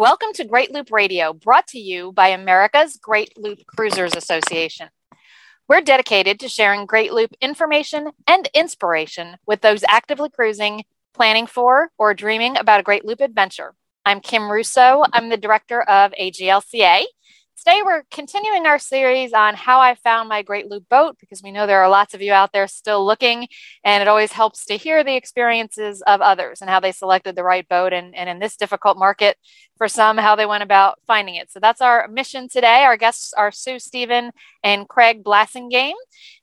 Welcome to Great Loop Radio, brought to you by America's Great Loop Cruisers Association. We're dedicated to sharing Great Loop information and inspiration with those actively cruising, planning for, or dreaming about a Great Loop adventure. I'm Kim Russo. I'm the director of AGLCA, Today, we're continuing our series on how I found my Great Loop boat because we know there are lots of you out there still looking, and it always helps to hear the experiences of others and how they selected the right boat. And, and in this difficult market, for some, how they went about finding it. So that's our mission today. Our guests are Sue Stephen and Craig Blassingame,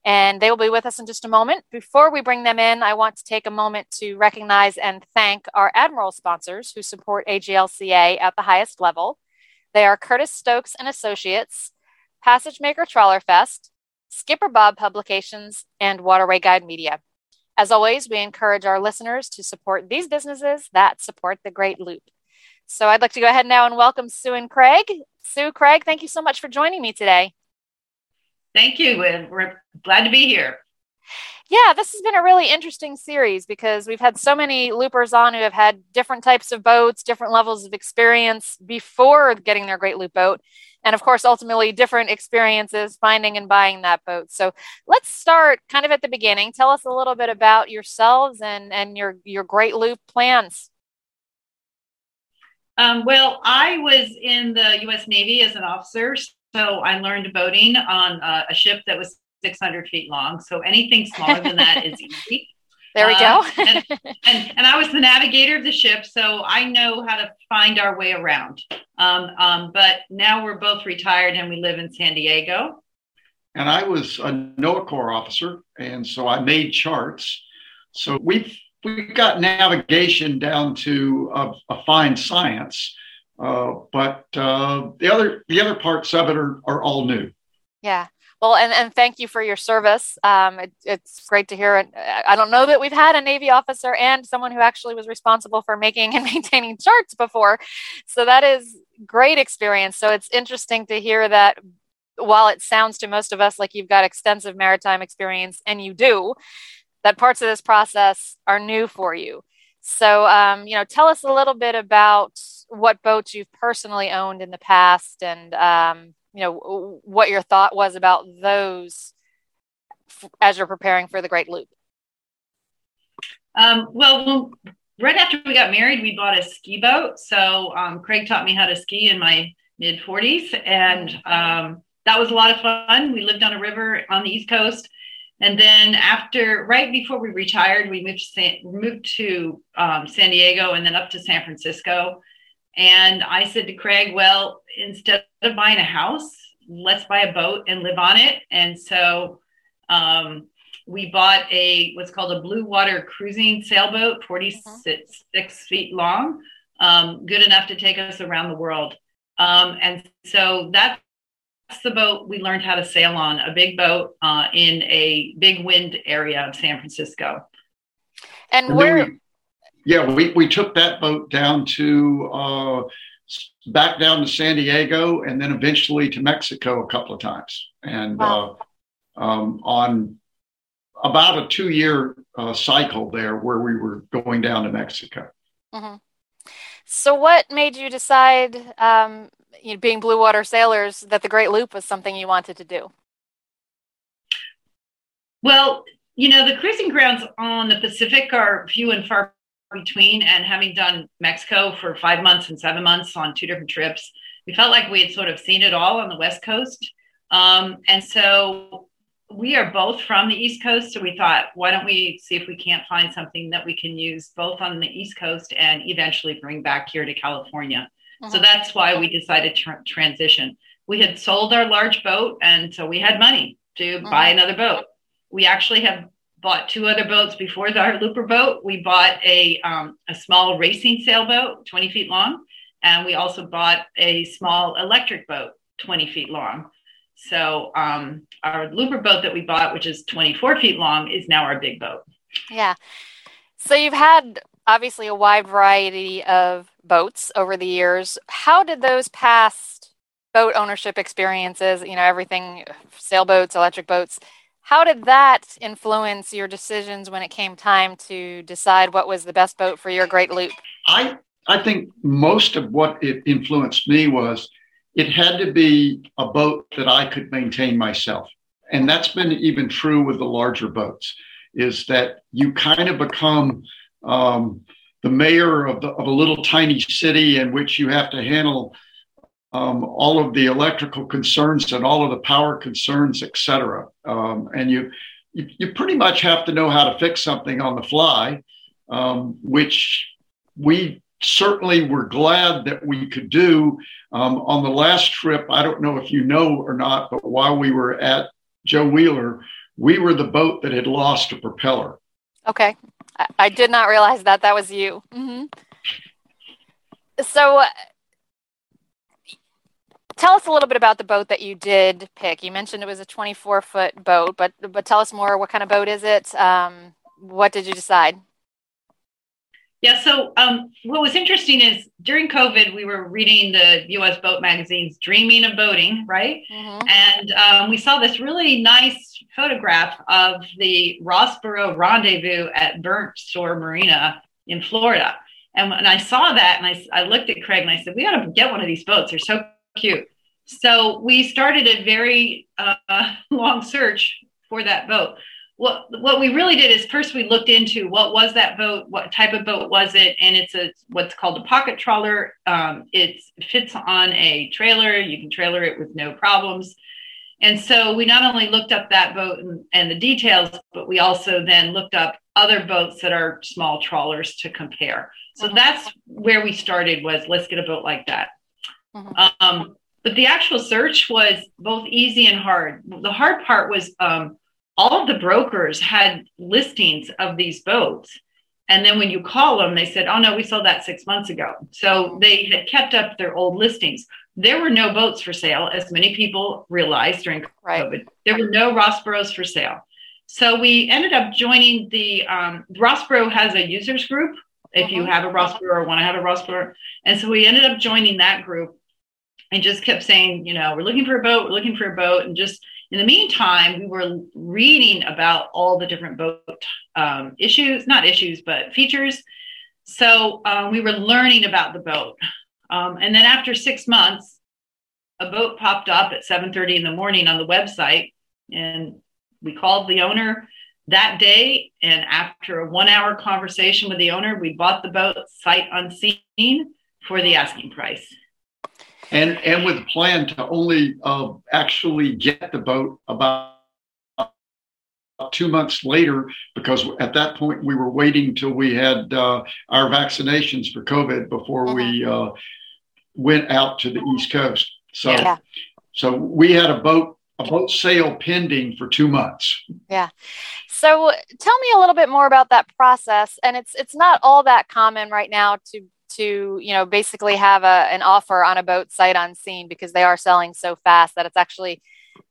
and they will be with us in just a moment. Before we bring them in, I want to take a moment to recognize and thank our Admiral sponsors who support AGLCA at the highest level. They are Curtis Stokes and Associates, Passage Maker Trawler Fest, Skipper Bob Publications, and Waterway Guide Media. As always, we encourage our listeners to support these businesses that support the Great Loop. So I'd like to go ahead now and welcome Sue and Craig. Sue, Craig, thank you so much for joining me today. Thank you. And we're glad to be here yeah, this has been a really interesting series because we've had so many loopers on who have had different types of boats, different levels of experience before getting their Great Loop boat. And of course, ultimately, different experiences finding and buying that boat. So let's start kind of at the beginning. Tell us a little bit about yourselves and, and your, your Great Loop plans. Um, well, I was in the U.S. Navy as an officer, so I learned boating on uh, a ship that was 600 feet long. So anything smaller than that is easy. There we go. uh, and, and, and, I was the navigator of the ship, so I know how to find our way around. Um, um, but now we're both retired and we live in San Diego. And I was a NOAA Corps officer, and so I made charts. So we've we got navigation down to a, a fine science, uh, but uh, the other the other parts of it are, are all new. Yeah. Well, and, and thank you for your service. Um, it, it's great to hear. It. I don't know that we've had a Navy officer and someone who actually was responsible for making and maintaining charts before. So that is great experience. So it's interesting to hear that while it sounds to most of us like you've got extensive maritime experience, and you do, that parts of this process are new for you. So, um, you know, tell us a little bit about what boats you've personally owned in the past and um, you know what your thought was about those as you're preparing for the Great Loop. Um, well, right after we got married, we bought a ski boat. So um, Craig taught me how to ski in my mid 40s, and um, that was a lot of fun. We lived on a river on the East Coast. And then after, right before we retired, we moved to San, moved to um, San Diego and then up to San Francisco. And I said to Craig, well, instead of buying a house, let's buy a boat and live on it. And so um, we bought a what's called a blue water cruising sailboat, 46 uh-huh. feet long, um, good enough to take us around the world. Um, and so that's the boat we learned how to sail on, a big boat uh, in a big wind area of San Francisco. And, and where? yeah, we, we took that boat down to uh, back down to San Diego and then eventually to Mexico a couple of times. And wow. uh, um, on about a two year uh, cycle there where we were going down to Mexico. Mm-hmm. So, what made you decide, um, you know, being blue water sailors, that the Great Loop was something you wanted to do? Well, you know, the cruising grounds on the Pacific are few and far between and having done Mexico for five months and seven months on two different trips, we felt like we had sort of seen it all on the West Coast. Um, and so we are both from the East Coast. So we thought, why don't we see if we can't find something that we can use both on the East Coast and eventually bring back here to California? Uh-huh. So that's why we decided to transition. We had sold our large boat, and so we had money to uh-huh. buy another boat. We actually have bought two other boats before our looper boat. We bought a, um, a small racing sailboat, 20 feet long, and we also bought a small electric boat, 20 feet long. So um, our looper boat that we bought, which is 24 feet long, is now our big boat. Yeah. So you've had obviously a wide variety of boats over the years. How did those past boat ownership experiences, you know, everything sailboats, electric boats, how did that influence your decisions when it came time to decide what was the best boat for your great loop? I I think most of what it influenced me was it had to be a boat that I could maintain myself. And that's been even true with the larger boats, is that you kind of become um, the mayor of, the, of, a little tiny city in which you have to handle um, all of the electrical concerns and all of the power concerns, et cetera. Um, and you, you, you, pretty much have to know how to fix something on the fly, um, which we certainly were glad that we could do. Um, on the last trip, I don't know if you know or not, but while we were at Joe Wheeler, we were the boat that had lost a propeller. Okay. I, I did not realize that. That was you. Mm-hmm. So, tell us a little bit about the boat that you did pick. You mentioned it was a 24 foot boat, but but tell us more. What kind of boat is it? Um, what did you decide? Yeah. So um, what was interesting is during COVID, we were reading the U.S. boat magazines "Dreaming of Boating," right? Mm-hmm. And um, we saw this really nice photograph of the Rosborough Rendezvous at Burnt Store Marina in Florida. And when I saw that, and I, I looked at Craig and I said, "We got to get one of these boats. They're so cute." So we started a very uh, long search for that boat what what we really did is first we looked into what was that boat, what type of boat was it, and it's a what's called a pocket trawler. Um, it fits on a trailer. You can trailer it with no problems. And so we not only looked up that boat and, and the details, but we also then looked up other boats that are small trawlers to compare. So uh-huh. that's where we started was let's get a boat like that. Uh-huh. Um, but the actual search was both easy and hard. The hard part was um, all of the brokers had listings of these boats. And then when you call them, they said, oh no, we sold that six months ago. So they had kept up their old listings. There were no boats for sale, as many people realized during right. COVID. There were no Rosboroughs for sale. So we ended up joining the um, Rosborough has a users group. If you uh-huh. have a Rosborough or want to have a Rosborough, and so we ended up joining that group, and just kept saying, you know, we're looking for a boat, we're looking for a boat, and just in the meantime, we were reading about all the different boat um, issues, not issues, but features. So um, we were learning about the boat. Um, and then after six months, a boat popped up at 7.30 in the morning on the website. And we called the owner that day. And after a one hour conversation with the owner, we bought the boat sight unseen for the asking price and and with a plan to only uh, actually get the boat about two months later because at that point we were waiting till we had uh, our vaccinations for covid before mm-hmm. we uh, went out to the east coast so yeah. so we had a boat a boat sale pending for two months yeah so tell me a little bit more about that process and it's it's not all that common right now to to you know basically have a, an offer on a boat sight unseen because they are selling so fast that it's actually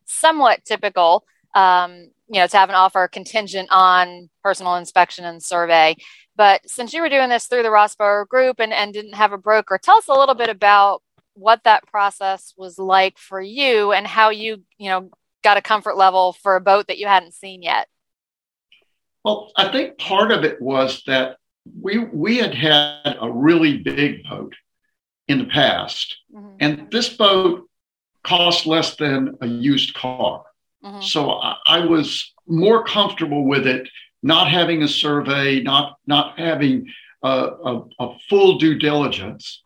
somewhat typical um, you know to have an offer contingent on personal inspection and survey. But since you were doing this through the rosborough group and, and didn't have a broker tell us a little bit about what that process was like for you and how you you know got a comfort level for a boat that you hadn't seen yet. Well i think part of it was that we we had had a really big boat in the past, mm-hmm. and this boat cost less than a used car. Mm-hmm. So I, I, was more comfortable with it, not having a survey, not not having a, a, a full due diligence.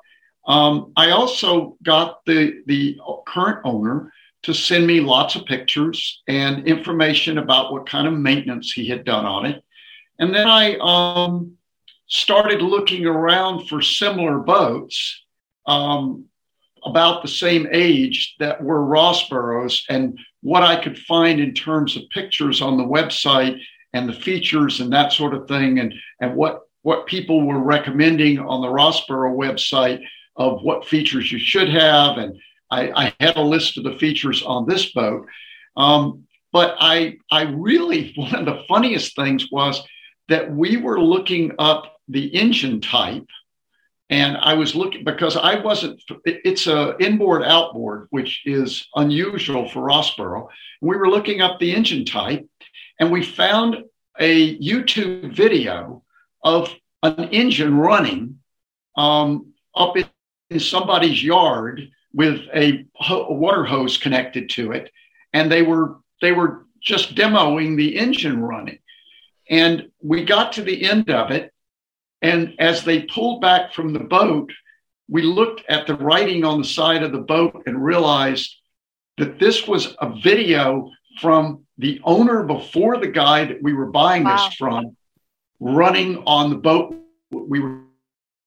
Um, I also got the the current owner to send me lots of pictures and information about what kind of maintenance he had done on it, and then I um, started looking around for similar boats um, about the same age that were Rosboroughs. and what I could find in terms of pictures on the website and the features and that sort of thing, and, and what, what people were recommending on the Rosborough website of what features you should have. And I, I had a list of the features on this boat. Um, but I, I really, one of the funniest things was that we were looking up the engine type. And I was looking because I wasn't, it's a inboard outboard, which is unusual for Rosborough. We were looking up the engine type and we found a YouTube video of an engine running um, up in, somebody's yard with a, a water hose connected to it, and they were they were just demoing the engine running. And we got to the end of it, and as they pulled back from the boat, we looked at the writing on the side of the boat and realized that this was a video from the owner before the guy that we were buying wow. this from running on the boat we were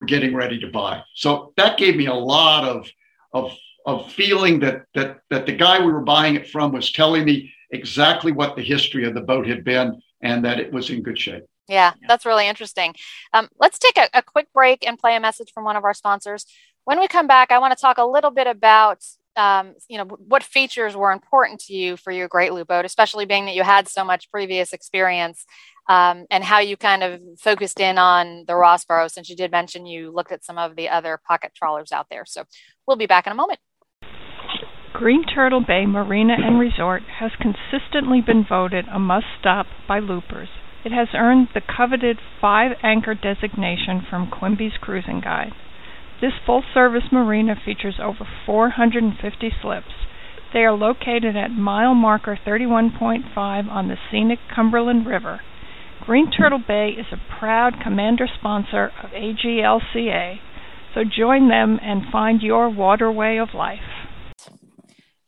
getting ready to buy. So that gave me a lot of of of feeling that that that the guy we were buying it from was telling me exactly what the history of the boat had been and that it was in good shape. Yeah, that's really interesting. Um, let's take a, a quick break and play a message from one of our sponsors. When we come back, I want to talk a little bit about um, you know what features were important to you for your Great Loop boat, especially being that you had so much previous experience, um, and how you kind of focused in on the Rosborough. Since you did mention you looked at some of the other pocket trawlers out there, so we'll be back in a moment. Green Turtle Bay Marina and Resort has consistently been voted a must stop by loopers. It has earned the coveted five anchor designation from Quimby's Cruising Guide. This full service marina features over 450 slips. They are located at mile marker 31.5 on the scenic Cumberland River. Green Turtle Bay is a proud commander sponsor of AGLCA, so join them and find your waterway of life.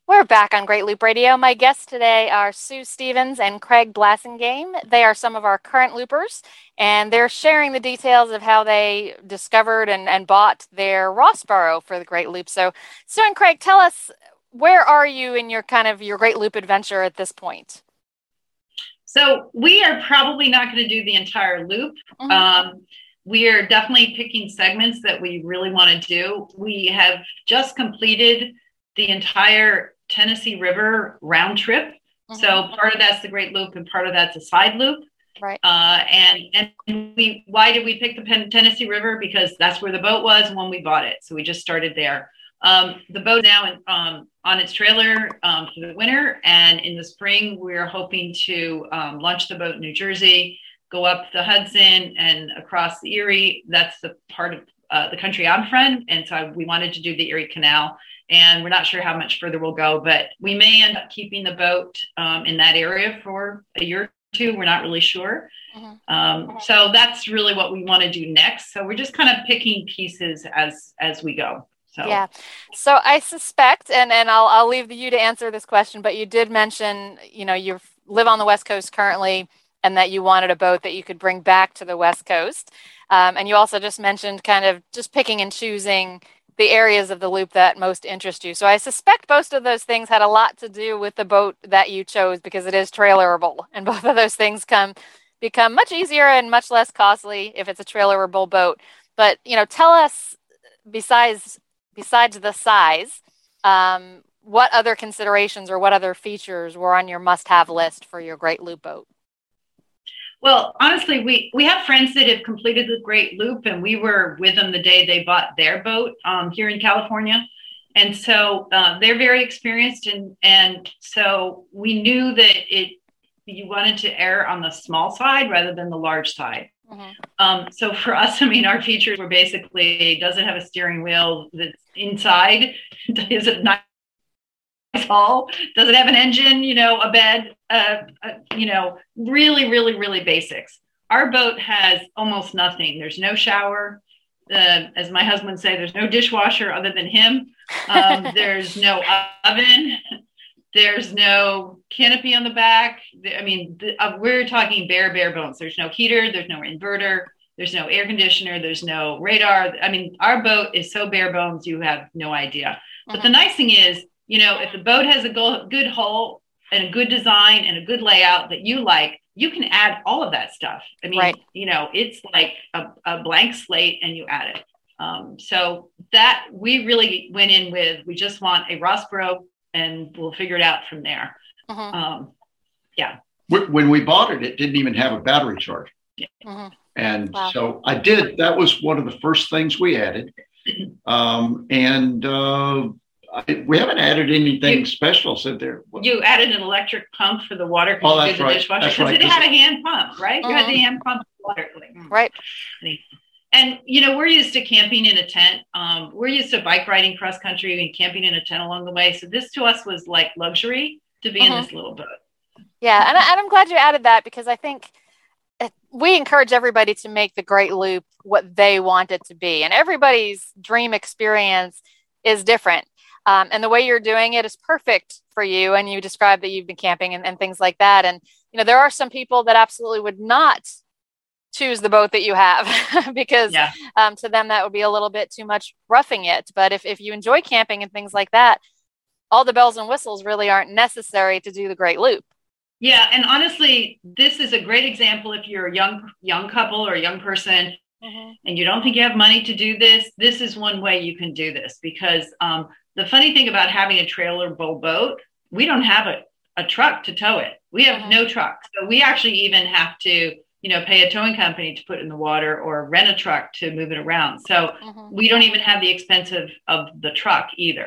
We're back on Great Loop Radio. My guests today are Sue Stevens and Craig Blassingame. They are some of our current loopers, and they're sharing the details of how they discovered and, and bought their Rosborough for the Great Loop. So, Sue and Craig, tell us where are you in your kind of your Great Loop adventure at this point? So, we are probably not going to do the entire loop. Mm-hmm. Um, we are definitely picking segments that we really want to do. We have just completed the entire Tennessee River round trip. Mm-hmm. So part of that's the Great Loop, and part of that's a side loop. Right. Uh, and and we why did we pick the Tennessee River? Because that's where the boat was when we bought it. So we just started there. Um, the boat now in, um, on its trailer um, for the winter, and in the spring we're hoping to um, launch the boat in New Jersey, go up the Hudson and across the Erie. That's the part of uh, the country I'm from, and so we wanted to do the Erie Canal and we're not sure how much further we'll go, but we may end up keeping the boat um, in that area for a year or two. We're not really sure. Mm-hmm. Um, so that's really what we want to do next. So we're just kind of picking pieces as as we go. So. Yeah. So I suspect, and and I'll I'll leave you to answer this question, but you did mention, you know, you live on the West Coast currently, and that you wanted a boat that you could bring back to the West Coast. Um, and you also just mentioned kind of just picking and choosing the areas of the loop that most interest you. So I suspect most of those things had a lot to do with the boat that you chose because it is trailerable, and both of those things come become much easier and much less costly if it's a trailerable boat. But you know, tell us besides besides the size, um, what other considerations or what other features were on your must-have list for your Great Loop boat? Well, honestly, we we have friends that have completed the Great Loop, and we were with them the day they bought their boat um, here in California, and so uh, they're very experienced, and and so we knew that it you wanted to err on the small side rather than the large side. Mm-hmm. Um, so for us, I mean, our features were basically does it have a steering wheel that's inside? Is it hall? Does it have an engine? You know, a bed? Uh, uh, you know, really, really, really basics. Our boat has almost nothing. There's no shower. Uh, as my husband say, there's no dishwasher other than him. Um, there's no oven. There's no canopy on the back. I mean, the, uh, we're talking bare, bare bones. There's no heater. There's no inverter. There's no air conditioner. There's no radar. I mean, our boat is so bare bones, you have no idea. But the mm-hmm. nice thing is, you know, if the boat has a good hull and a good design and a good layout that you like, you can add all of that stuff. I mean, right. you know, it's like a, a, blank slate and you add it. Um, so that we really went in with, we just want a Rosborough and we'll figure it out from there. Uh-huh. Um, yeah. When we bought it, it didn't even have a battery charge. Yeah. Uh-huh. And wow. so I did, that was one of the first things we added. Um, and uh, we haven't added anything you, special, said there. You added an electric pump for the water because oh, you did the right. dishwasher because right. it had a hand pump, right? You had the uh-huh. hand pump water. Right. and you know we're used to camping in a tent um, we're used to bike riding cross country and camping in a tent along the way so this to us was like luxury to be mm-hmm. in this little boat yeah and, I, and i'm glad you added that because i think we encourage everybody to make the great loop what they want it to be and everybody's dream experience is different um, and the way you're doing it is perfect for you and you describe that you've been camping and, and things like that and you know there are some people that absolutely would not choose the boat that you have because yeah. um, to them that would be a little bit too much roughing it but if, if you enjoy camping and things like that all the bells and whistles really aren't necessary to do the great loop yeah and honestly this is a great example if you're a young young couple or a young person mm-hmm. and you don't think you have money to do this this is one way you can do this because um, the funny thing about having a trailer bow boat we don't have a, a truck to tow it we have mm-hmm. no truck so we actually even have to you know, pay a towing company to put in the water or rent a truck to move it around. So mm-hmm. we don't even have the expense of, of the truck either.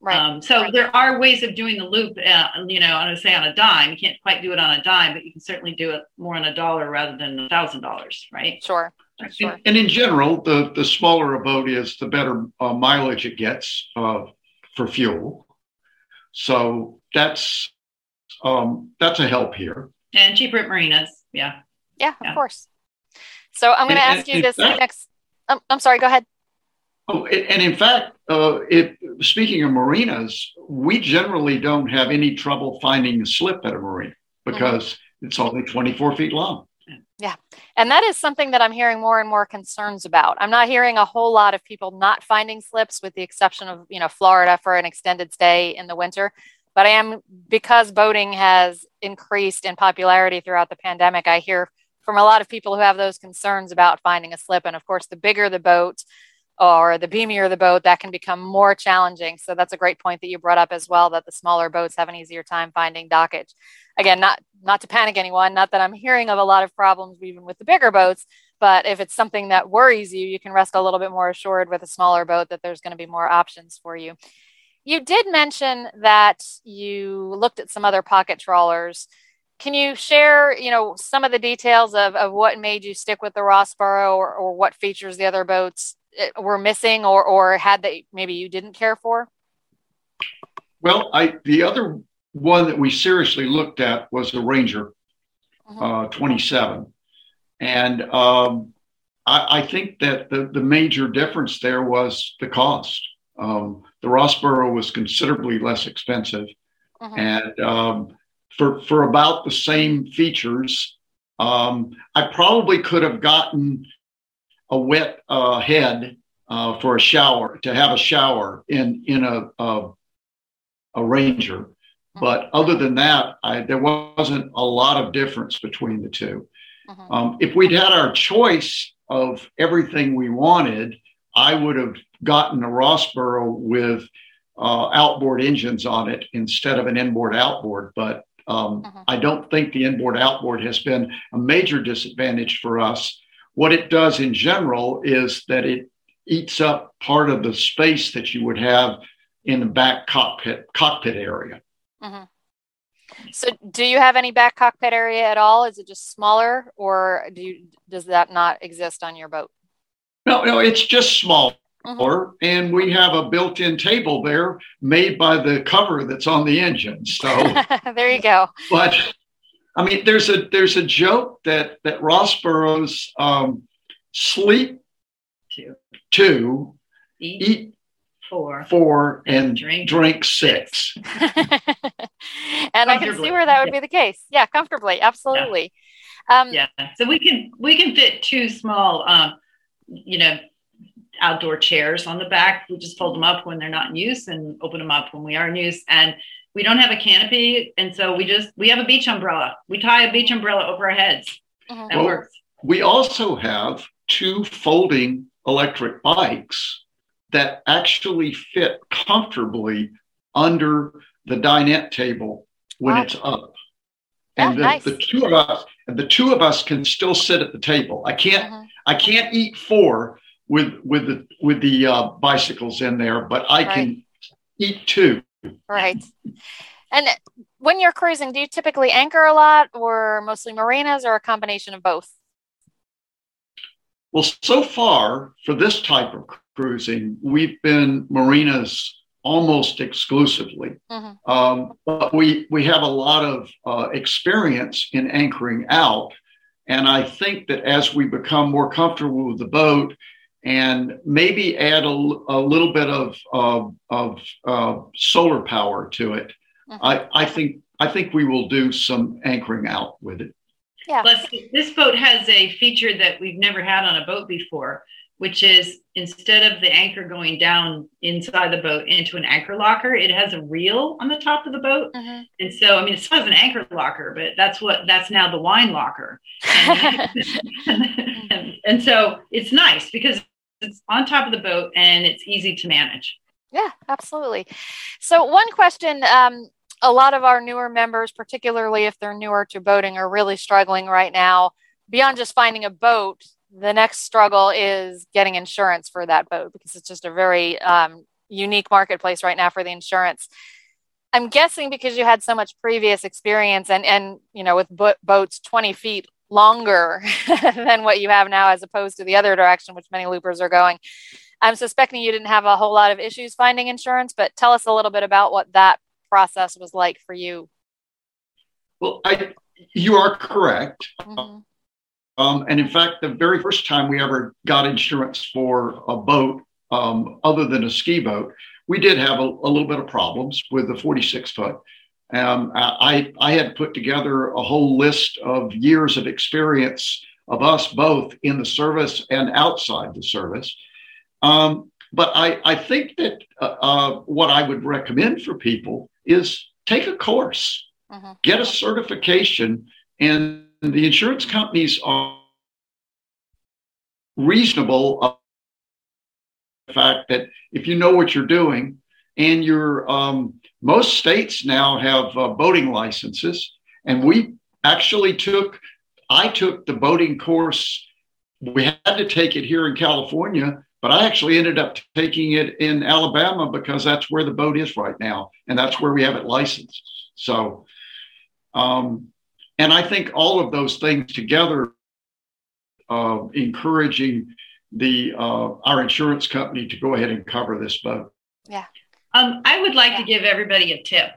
Right. Um, so right. there are ways of doing the loop, uh, you know, I'm going to say on a dime. You can't quite do it on a dime, but you can certainly do it more on a dollar rather than a thousand dollars, right? Sure. Sure. And, and, in general, the, the smaller a boat is, the better uh, mileage it gets uh, for fuel. So that's um, that's a help here. And cheaper at marinas, yeah. Yeah, yeah. of course. So I'm going to ask you this fact, next. Um, I'm sorry, go ahead. Oh, and in fact, uh, it, speaking of marinas, we generally don't have any trouble finding a slip at a marina because mm-hmm. it's only 24 feet long. Yeah. And that is something that I'm hearing more and more concerns about. I'm not hearing a whole lot of people not finding slips with the exception of, you know, Florida for an extended stay in the winter. But I am because boating has increased in popularity throughout the pandemic, I hear from a lot of people who have those concerns about finding a slip. And of course, the bigger the boat or the beamier the boat, that can become more challenging. So that's a great point that you brought up as well, that the smaller boats have an easier time finding dockage. Again, not not to panic anyone, not that I'm hearing of a lot of problems even with the bigger boats, but if it's something that worries you, you can rest a little bit more assured with a smaller boat that there's going to be more options for you. You did mention that you looked at some other pocket trawlers can you share you know some of the details of, of what made you stick with the rosborough or, or what features the other boats eh, were missing or or had that maybe you didn't care for well i the other one that we seriously looked at was the ranger mm-hmm. uh, 27 and um, I, I, think that the, the major difference there was the cost um, the rosborough was considerably less expensive mm-hmm. and um, for for about the same features. Um, I probably could have gotten a wet uh, head uh, for a shower to have a shower in in a a, a Ranger, but other than that, I, there wasn't a lot of difference between the 2 uh-huh. um, if we'd had our choice of everything we wanted, I would have gotten a Rosborough with uh, outboard engines on it instead of an inboard outboard. But um, uh-huh. I don't think the inboard outboard has been a major disadvantage for us. What it does in general is that it eats up part of the space that you would have in the back cockpit cockpit area. Uh-huh. So, do you have any back cockpit area at all? Is it just smaller, or do you, does that not exist on your boat? No, no, it's just small. Mm-hmm. and we have a built-in table there made by the cover that's on the engine. So there you go. But I mean, there's a there's a joke that that Rosboroughs um, sleep two, two eat, eat four, four, and drink, drink six. and I can see where that would be the case. Yeah, comfortably, absolutely. Yeah. Um, yeah. So we can we can fit two small, um, you know, outdoor chairs on the back. We just fold them up when they're not in use and open them up when we are in use. And we don't have a canopy, and so we just we have a beach umbrella. We tie a beach umbrella over our heads. Uh-huh. That well, works. We also have two folding electric bikes that actually fit comfortably under the dinette table when wow. it's up. And the, nice. the, two of us, the two of us can still sit at the table. I can't, uh-huh. I can't eat four with with the with the uh, bicycles in there, but I right. can eat two. Right. And when you're cruising, do you typically anchor a lot, or mostly marinas, or a combination of both? Well, so far for this type of cruising, we've been marinas almost exclusively. Mm-hmm. Um, but we, we have a lot of uh, experience in anchoring out. And I think that as we become more comfortable with the boat and maybe add a, a little bit of, of, of uh, solar power to it, mm-hmm. I, I, think, I think we will do some anchoring out with it. Yeah. Plus, this boat has a feature that we've never had on a boat before, which is instead of the anchor going down inside the boat into an anchor locker, it has a reel on the top of the boat. Mm-hmm. And so, I mean, it still has an anchor locker, but that's what that's now the wine locker. And, and, and so it's nice because it's on top of the boat and it's easy to manage. Yeah, absolutely. So, one question um, a lot of our newer members, particularly if they're newer to boating, are really struggling right now. Beyond just finding a boat, the next struggle is getting insurance for that boat because it's just a very um, unique marketplace right now for the insurance. I'm guessing because you had so much previous experience and and you know with bo- boats 20 feet longer than what you have now as opposed to the other direction which many loopers are going. I'm suspecting you didn't have a whole lot of issues finding insurance, but tell us a little bit about what that process was like for you. Well, I, you are correct. Mm-hmm. Um, and in fact, the very first time we ever got insurance for a boat, um, other than a ski boat, we did have a, a little bit of problems with the 46 foot. Um, I, I had put together a whole list of years of experience of us both in the service and outside the service. Um, but I, I think that uh, uh, what I would recommend for people is take a course, mm-hmm. get a certification, and the insurance companies are reasonable the fact that if you know what you're doing and you're um, most states now have uh, boating licenses and we actually took i took the boating course we had to take it here in california but I actually ended up taking it in Alabama because that's where the boat is right now, and that's where we have it licensed. So, um, and I think all of those things together, uh, encouraging the uh, our insurance company to go ahead and cover this boat. Yeah, um, I would like yeah. to give everybody a tip,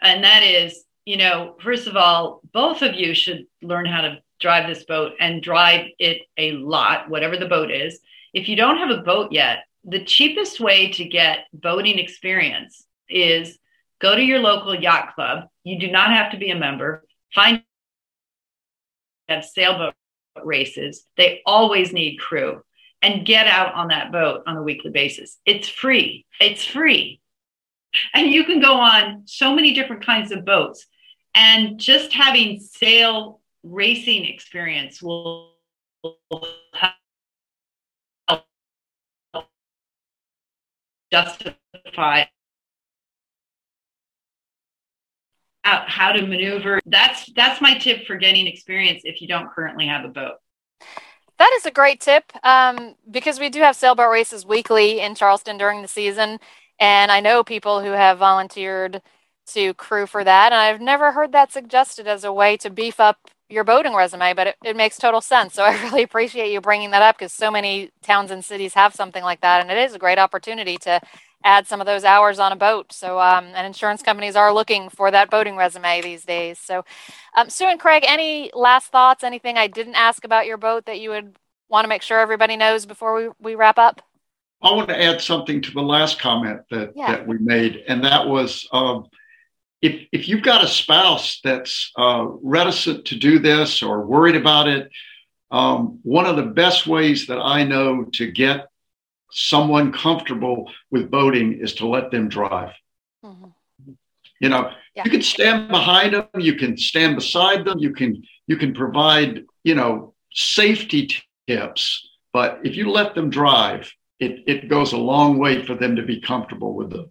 and that is, you know, first of all, both of you should learn how to drive this boat and drive it a lot, whatever the boat is if you don't have a boat yet, the cheapest way to get boating experience is go to your local yacht club. You do not have to be a member. Find have sailboat races. They always need crew and get out on that boat on a weekly basis. It's free. It's free. And you can go on so many different kinds of boats. And just having sail racing experience will justify how to maneuver. That's that's my tip for getting experience if you don't currently have a boat. That is a great tip um, because we do have sailboat races weekly in Charleston during the season, and I know people who have volunteered to crew for that, and I've never heard that suggested as a way to beef up your boating resume, but it, it makes total sense. So I really appreciate you bringing that up because so many towns and cities have something like that, and it is a great opportunity to add some of those hours on a boat. So, um, and insurance companies are looking for that boating resume these days. So, um, Sue and Craig, any last thoughts? Anything I didn't ask about your boat that you would want to make sure everybody knows before we, we wrap up? I want to add something to the last comment that, yeah. that we made, and that was um, if if you've got a spouse that's uh, reticent to do this or worried about it, um, one of the best ways that I know to get someone comfortable with boating is to let them drive. Mm-hmm. You know, yeah. you can stand behind them, you can stand beside them, you can you can provide you know safety tips, but if you let them drive, it it goes a long way for them to be comfortable with the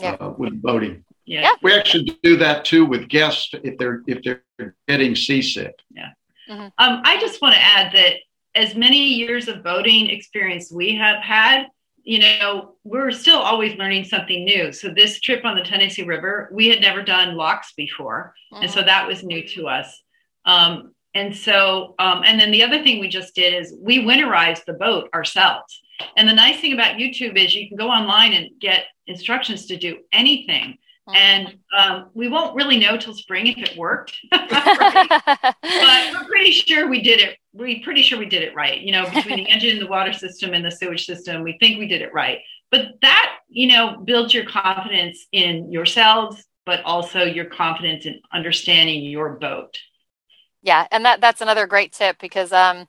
yeah. uh, with boating. Yeah. We actually do that too with guests if they're if they're getting seasick. Yeah. Mm-hmm. Um, I just want to add that as many years of boating experience we have had, you know, we're still always learning something new. So this trip on the Tennessee River, we had never done locks before, mm-hmm. and so mm-hmm. that was new to us. Um, and so, um, and then the other thing we just did is we winterized the boat ourselves. And the nice thing about YouTube is you can go online and get instructions to do anything. And um, we won't really know till spring if it worked, but we're pretty sure we did it. We're pretty sure we did it right. You know, between the engine, and the water system, and the sewage system, we think we did it right. But that, you know, builds your confidence in yourselves, but also your confidence in understanding your boat. Yeah, and that that's another great tip because um,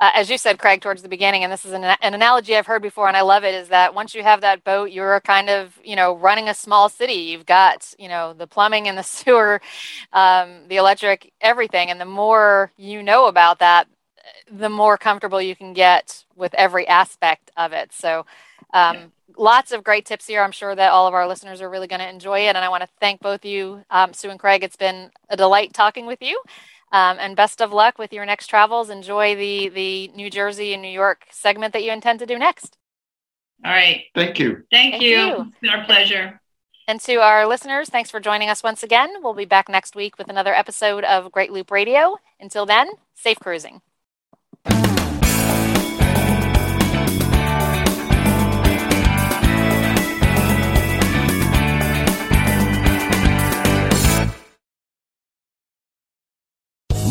uh, as you said, Craig, towards the beginning, and this is an, an, analogy I've heard before, and I love it, is that once you have that boat, you're kind of, you know, running a small city. You've got, you know, the plumbing and the sewer, um, the electric, everything. And the more you know about that, the more comfortable you can get with every aspect of it. So, um, yeah. lots of great tips here. I'm sure that all of our listeners are really going to enjoy it. And I want to thank both you, um, Sue and Craig. It's been a delight talking with you. Um, and best of luck with your next travels. Enjoy the the New Jersey and New York segment that you intend to do next. All right. Thank you. Thank, Thank you. you. It's been our pleasure. And to our listeners, thanks for joining us once again. We'll be back next week with another episode of Great Loop Radio. Until then, safe cruising.